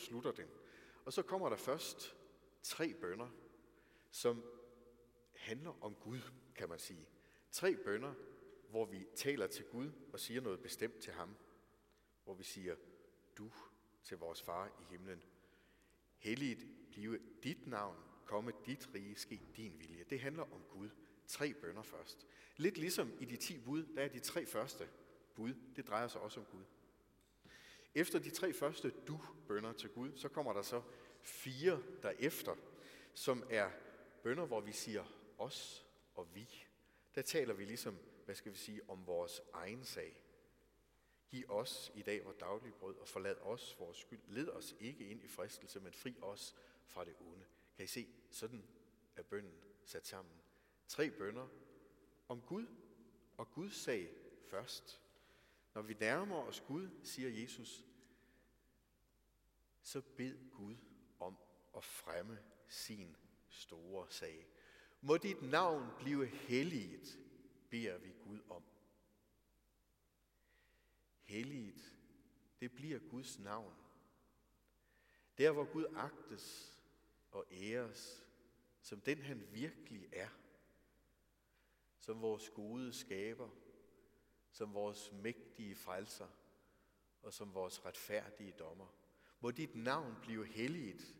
slutter den. Og så kommer der først tre bønder, som handler om Gud, kan man sige. Tre bønder, hvor vi taler til Gud og siger noget bestemt til ham. Hvor vi siger, du til vores far i himlen. Helligt blive dit navn, komme dit rige, ske din vilje. Det handler om Gud. Tre bønder først. Lidt ligesom i de ti bud, der er de tre første bud. Det drejer sig også om Gud. Efter de tre første du-bønder til Gud, så kommer der så fire derefter, som er bønder, hvor vi siger os og vi. Der taler vi ligesom, hvad skal vi sige, om vores egen sag. Giv os i dag vores daglige brød, og forlad os vores skyld. Led os ikke ind i fristelse, men fri os fra det onde. Kan I se, sådan er bønden sat sammen. Tre bønder om Gud og Guds sag først. Når vi nærmer os Gud, siger Jesus, så bed Gud om at fremme sin store sag. Må dit navn blive helliget, beder vi Gud om. Helliget, det bliver Guds navn. Der hvor Gud agtes og æres, som den han virkelig er. Som vores gode skaber, som vores mægtige frelser og som vores retfærdige dommer. Må dit navn blive helliget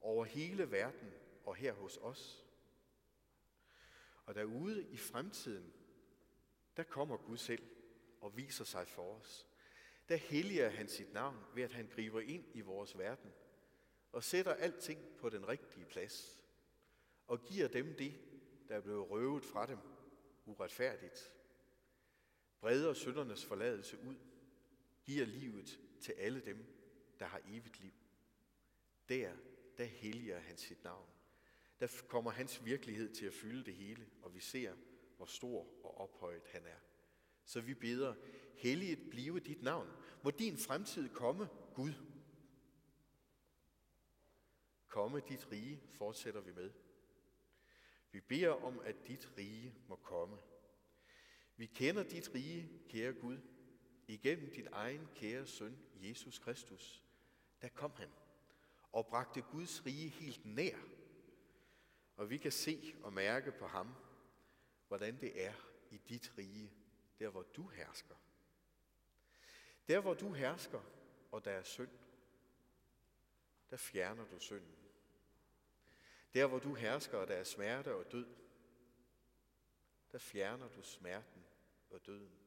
over hele verden og her hos os. Og derude i fremtiden, der kommer Gud selv og viser sig for os. Der helliger han sit navn ved, at han griber ind i vores verden og sætter alting på den rigtige plads og giver dem det, der er blevet røvet fra dem uretfærdigt. Breder syndernes forladelse ud, giver livet til alle dem, der har evigt liv. Der, der helliger han sit navn. Der kommer hans virkelighed til at fylde det hele, og vi ser, hvor stor og ophøjet han er. Så vi beder, helliget blive dit navn. Må din fremtid komme, Gud. Komme dit rige, fortsætter vi med. Vi beder om, at dit rige må komme. Vi kender dit rige, kære Gud, igennem dit egen kære søn, Jesus Kristus. Der kom han og bragte Guds rige helt nær. Og vi kan se og mærke på ham, hvordan det er i dit rige, der hvor du hersker. Der hvor du hersker, og der er synd, der fjerner du synden. Der hvor du hersker, og der er smerte og død, der fjerner du smerten og døden.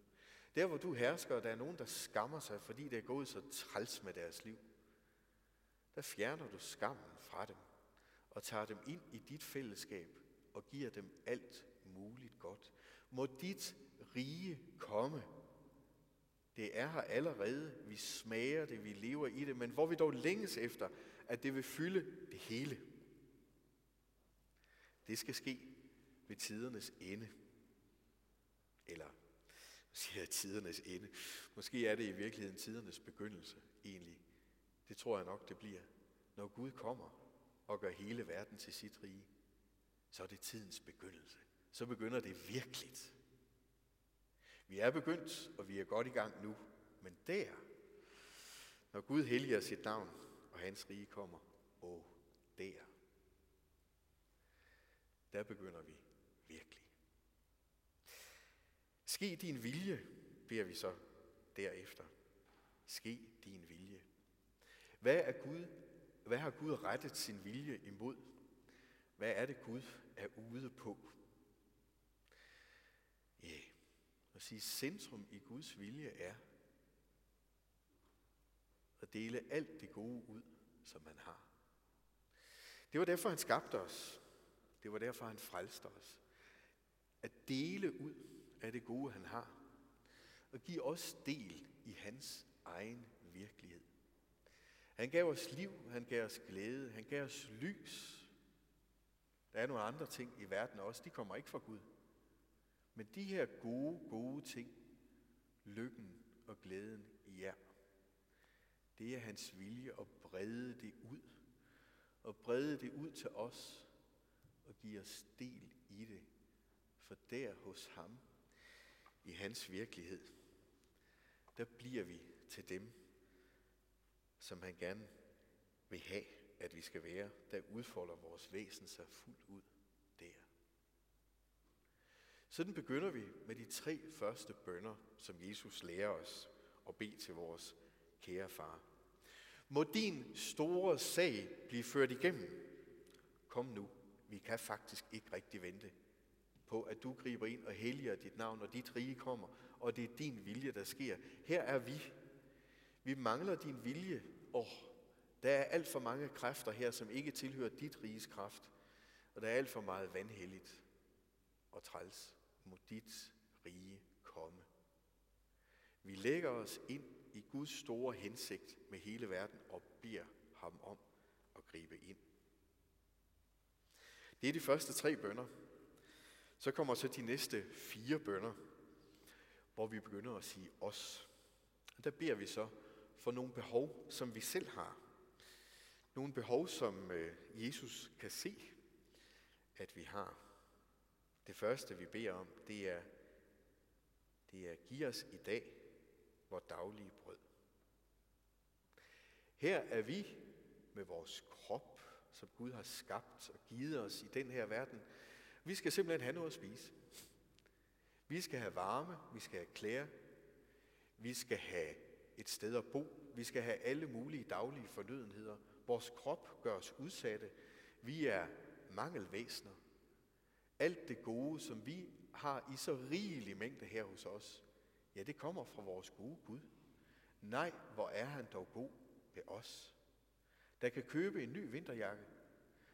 Der hvor du hersker, og der er nogen, der skammer sig, fordi det er gået så træls med deres liv, der fjerner du skammen fra dem og tager dem ind i dit fællesskab og giver dem alt muligt godt. Må dit rige komme. Det er her allerede. Vi smager det, vi lever i det, men hvor vi dog længes efter, at det vil fylde det hele. Det skal ske ved tidernes ende. Eller siger jeg tidernes ende. Måske er det i virkeligheden tidernes begyndelse egentlig. Det tror jeg nok, det bliver. Når Gud kommer og gør hele verden til sit rige, så er det tidens begyndelse. Så begynder det virkeligt. Vi er begyndt, og vi er godt i gang nu. Men der, når Gud helliger sit navn, og hans rige kommer, åh, der, der begynder vi virkelig. Ske din vilje, beder vi så derefter. Ske din vilje. Hvad er Gud? Hvad har Gud rettet sin vilje imod? Hvad er det Gud er ude på? Ja, yeah. at sige centrum i Guds vilje er at dele alt det gode ud, som man har. Det var derfor, han skabte os. Det var derfor, han frelste os. At dele ud af det gode, han har. Og give os del i hans egen virkelighed. Han gav os liv, han gav os glæde, han gav os lys. Der er nogle andre ting i verden også, de kommer ikke fra Gud. Men de her gode, gode ting, lykken og glæden i jer, det er hans vilje at brede det ud. Og brede det ud til os og give os del i det. For der hos ham, i hans virkelighed, der bliver vi til dem, som han gerne vil have, at vi skal være, der udfolder vores væsen sig fuldt ud der. Sådan begynder vi med de tre første bønder, som Jesus lærer os at bede til vores kære far. Må din store sag blive ført igennem. Kom nu, vi kan faktisk ikke rigtig vente på, at du griber ind og helliger dit navn, og dit rige kommer, og det er din vilje, der sker. Her er vi. Vi mangler din vilje. Åh, oh, der er alt for mange kræfter her, som ikke tilhører dit riges kraft. Og der er alt for meget vanhelligt og træls. Må dit rige komme. Vi lægger os ind i Guds store hensigt med hele verden og beder ham om at gribe ind. Det er de første tre bønder. Så kommer så de næste fire bønder, hvor vi begynder at sige os. Og der beder vi så for nogle behov, som vi selv har. Nogle behov, som øh, Jesus kan se, at vi har. Det første, vi beder om, det er, det er giv os i dag vores daglige brød. Her er vi med vores krop, som Gud har skabt og givet os i den her verden. Vi skal simpelthen have noget at spise. Vi skal have varme, vi skal have klæder, vi skal have et sted at bo, vi skal have alle mulige daglige fornødenheder. Vores krop gør os udsatte. Vi er mangelvæsener. Alt det gode, som vi har i så rigelig mængde her hos os, ja, det kommer fra vores gode Gud. Nej, hvor er han dog god ved os. Der kan købe en ny vinterjakke.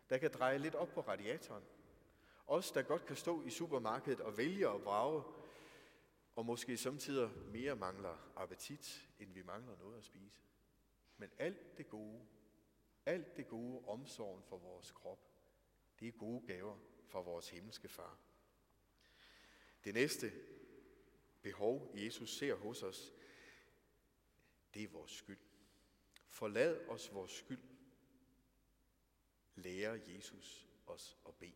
Der kan dreje lidt op på radiatoren. Os, der godt kan stå i supermarkedet og vælge og brage, og måske samtidig mere mangler appetit, end vi mangler noget at spise. Men alt det gode, alt det gode omsorgen for vores krop, det er gode gaver fra vores himmelske far. Det næste behov, Jesus ser hos os, det er vores skyld. Forlad os vores skyld. Lærer Jesus os at bede.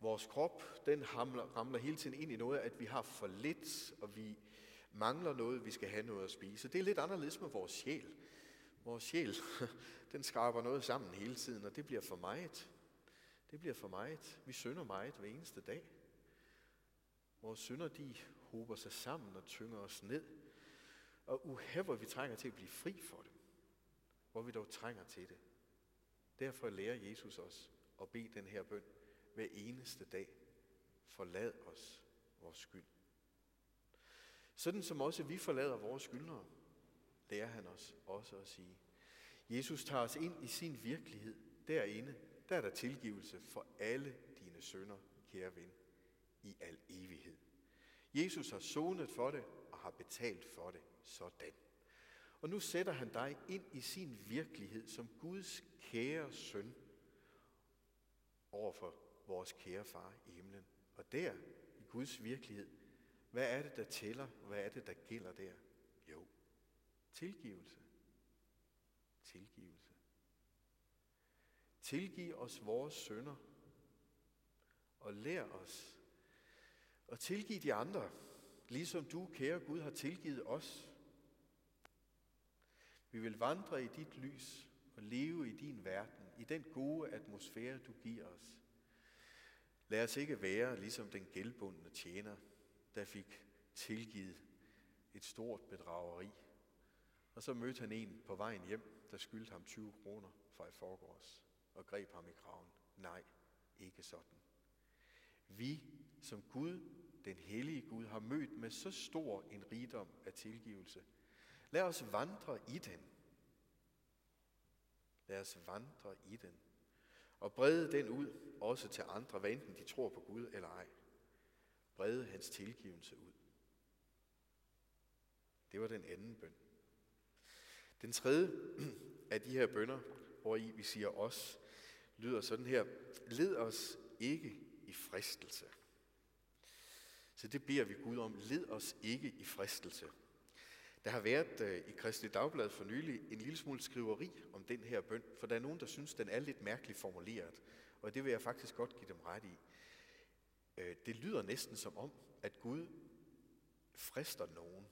Vores krop, den hamler, ramler hele tiden ind i noget, at vi har for lidt, og vi mangler noget, vi skal have noget at spise. Det er lidt anderledes med vores sjæl. Vores sjæl, den skraber noget sammen hele tiden, og det bliver for meget. Det bliver for meget. Vi synder meget hver eneste dag. Vores synder, de hober sig sammen og tynger os ned. Og uha, hvor vi trænger til at blive fri for det. Hvor vi dog trænger til det. Derfor lærer Jesus os at bede den her bøn hver eneste dag. Forlad os vores skyld. Sådan som også vi forlader vores skyldnere, lærer han os også at sige. Jesus tager os ind i sin virkelighed. Derinde, der er der tilgivelse for alle dine sønder, kære ven, i al evighed. Jesus har sonet for det og har betalt for det sådan. Og nu sætter han dig ind i sin virkelighed som Guds kære søn overfor vores kære far i himlen. Og der, i Guds virkelighed, hvad er det, der tæller? Hvad er det, der gælder der? Jo, tilgivelse. Tilgivelse. Tilgiv os vores sønder, og lær os at tilgive de andre, ligesom du, kære Gud, har tilgivet os. Vi vil vandre i dit lys og leve i din verden, i den gode atmosfære, du giver os. Lad os ikke være ligesom den gældbundne tjener, der fik tilgivet et stort bedrageri. Og så mødte han en på vejen hjem, der skyldte ham 20 kroner fra i forgårs, og greb ham i kraven. Nej, ikke sådan. Vi, som Gud, den hellige Gud, har mødt med så stor en rigdom af tilgivelse. Lad os vandre i den. Lad os vandre i den. Og brede den ud, også til andre, hvad enten de tror på Gud eller ej. Brede hans tilgivelse ud. Det var den anden bøn. Den tredje af de her bønder, hvor i vi siger os, lyder sådan her. Led os ikke i fristelse. Så det beder vi Gud om. Led os ikke i fristelse. Der har været øh, i Kristelig Dagblad for nylig en lille smule skriveri om den her bøn, for der er nogen, der synes, den er lidt mærkeligt formuleret, og det vil jeg faktisk godt give dem ret i. Uh, det lyder næsten som om, at Gud frister nogen.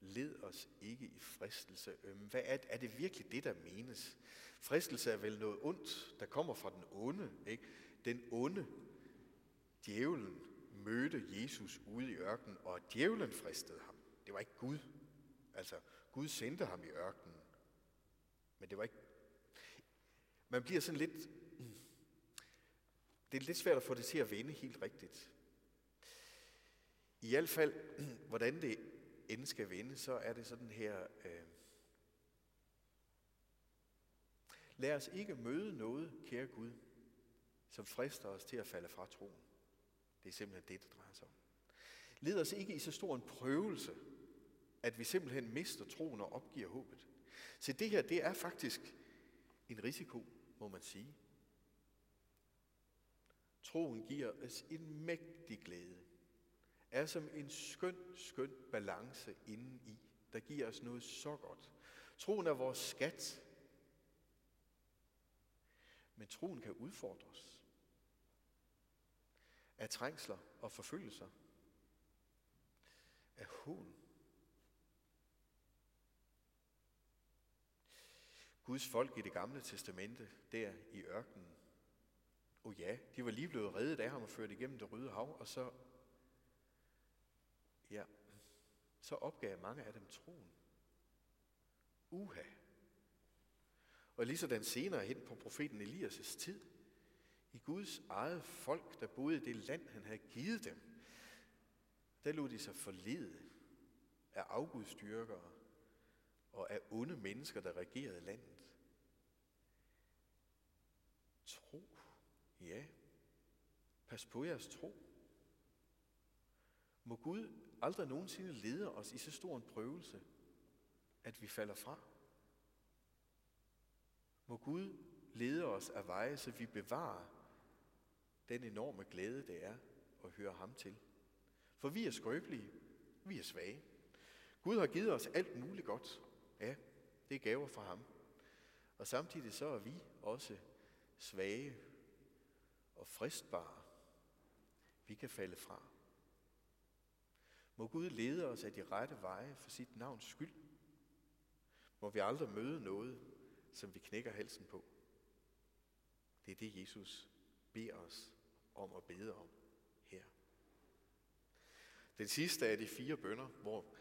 led os ikke i fristelse. Øhm, hvad er, er det virkelig det, der menes? Fristelse er vel noget ondt, der kommer fra den onde. Ikke? Den onde, djævlen, mødte Jesus ude i ørkenen, og djævlen fristede ham. Det var ikke Gud. Altså, Gud sendte ham i ørkenen. Men det var ikke... Man bliver sådan lidt... Det er lidt svært at få det til at vende helt rigtigt. I hvert fald, hvordan det end skal vende, så er det sådan her... Øh, lad os ikke møde noget, kære Gud, som frister os til at falde fra troen. Det er simpelthen det, det drejer sig om. Led os ikke i så stor en prøvelse, at vi simpelthen mister troen og opgiver håbet. Så det her, det er faktisk en risiko, må man sige. Troen giver os en mægtig glæde. Er som en skøn, skøn balance inden i, der giver os noget så godt. Troen er vores skat. Men troen kan udfordres af trængsler og forfølgelser, af hån. Guds folk i det gamle testamente, der i ørkenen, og oh ja, de var lige blevet reddet af ham og ført igennem det røde hav, og så, ja, så opgav mange af dem troen. Uha. Og lige sådan senere hen på profeten Elias' tid, i Guds eget folk, der boede i det land, han havde givet dem, der lod de sig forlede af afgudstyrkere og af onde mennesker, der regerede landet. Tro. Ja. Pas på jeres tro. Må Gud aldrig nogensinde lede os i så stor en prøvelse, at vi falder fra. Må Gud lede os af veje, så vi bevarer den enorme glæde, det er at høre ham til. For vi er skrøbelige, vi er svage. Gud har givet os alt muligt godt. Ja, det er gaver fra ham. Og samtidig så er vi også svage og fristbare. Vi kan falde fra. Må Gud lede os af de rette veje for sit navns skyld. Må vi aldrig møde noget, som vi knækker halsen på. Det er det, Jesus beder os om at bede om her. Den sidste af de fire bønder, hvor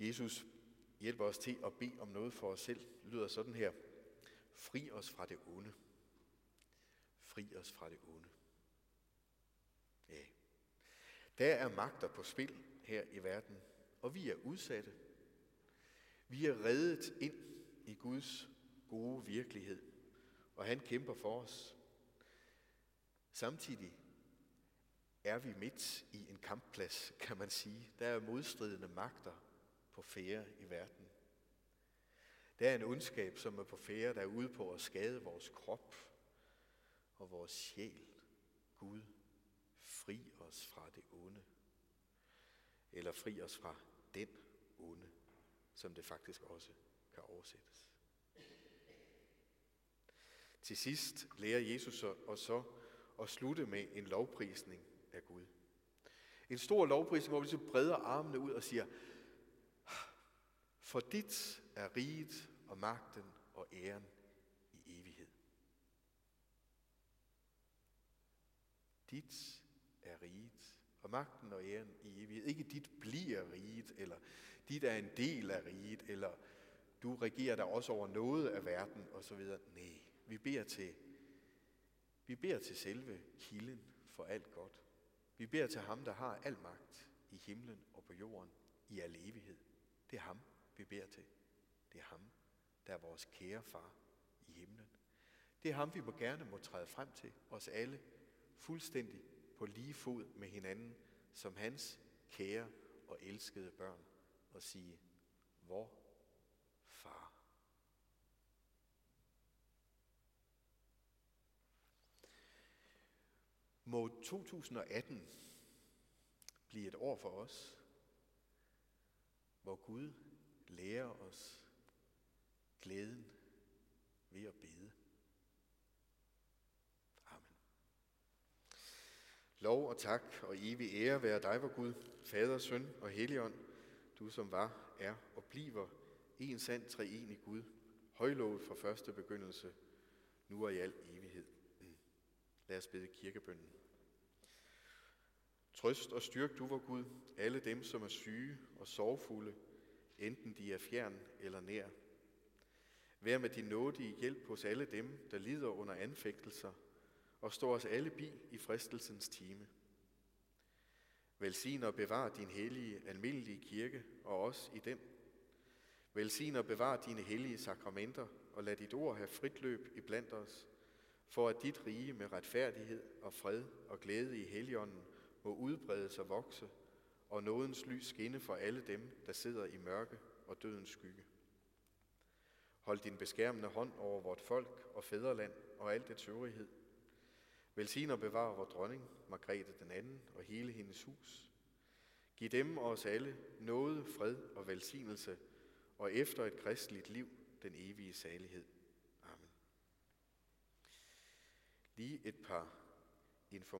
Jesus hjælper os til at bede om noget for os selv, lyder sådan her. Fri os fra det onde. Fri os fra det onde. Ja. Der er magter på spil her i verden, og vi er udsatte. Vi er reddet ind i Guds gode virkelighed, og han kæmper for os. Samtidig er vi midt i en kampplads, kan man sige. Der er modstridende magter på fære i verden. Der er en ondskab, som er på fære, der er ude på at skade vores krop og vores sjæl. Gud, fri os fra det onde. Eller fri os fra den onde, som det faktisk også kan oversættes. Til sidst lærer Jesus os så at slutte med en lovprisning af Gud. En stor lovprisning, hvor vi så breder armene ud og siger, ah, for dit er riget og magten og æren i evighed. Dit er riget og magten og æren i evighed. Ikke dit bliver riget, eller dit er en del af riget, eller du regerer der også over noget af verden, osv. Nej, vi beder til, vi beder til selve kilden for alt godt. Vi beder til ham, der har al magt i himlen og på jorden i al evighed. Det er ham, vi beder til. Det er ham, der er vores kære far i himlen. Det er ham, vi må gerne må træde frem til, os alle, fuldstændig på lige fod med hinanden, som hans kære og elskede børn, og sige, hvor far. Må 2018 blive et år for os, hvor Gud lærer os glæden ved at bede. Amen. Lov og tak og evig ære være dig, vor Gud, Fader, Søn og Helligånd, du som var, er og bliver en sand treenig Gud, højlovet fra første begyndelse, nu og i al evighed. Lad os bede kirkebønnen. Trøst og styrk du, vor Gud, alle dem, som er syge og sorgfulde, enten de er fjern eller nær. Vær med din nådige hjælp hos alle dem, der lider under anfægtelser, og står os alle bi i fristelsens time. Velsign og bevar din hellige, almindelige kirke og os i den. Velsign og bevar dine hellige sakramenter, og lad dit ord have frit løb i blandt os, for at dit rige med retfærdighed og fred og glæde i helligånden må udbredes og vokse, og nådens lys skinne for alle dem, der sidder i mørke og dødens skygge. Hold din beskærmende hånd over vort folk og fædreland og alt dets øvrighed. Velsign og bevar vor dronning, Margrethe den anden og hele hendes hus. Giv dem og os alle noget, fred og velsignelse, og efter et kristeligt liv den evige salighed. Amen. Lige et par informationer.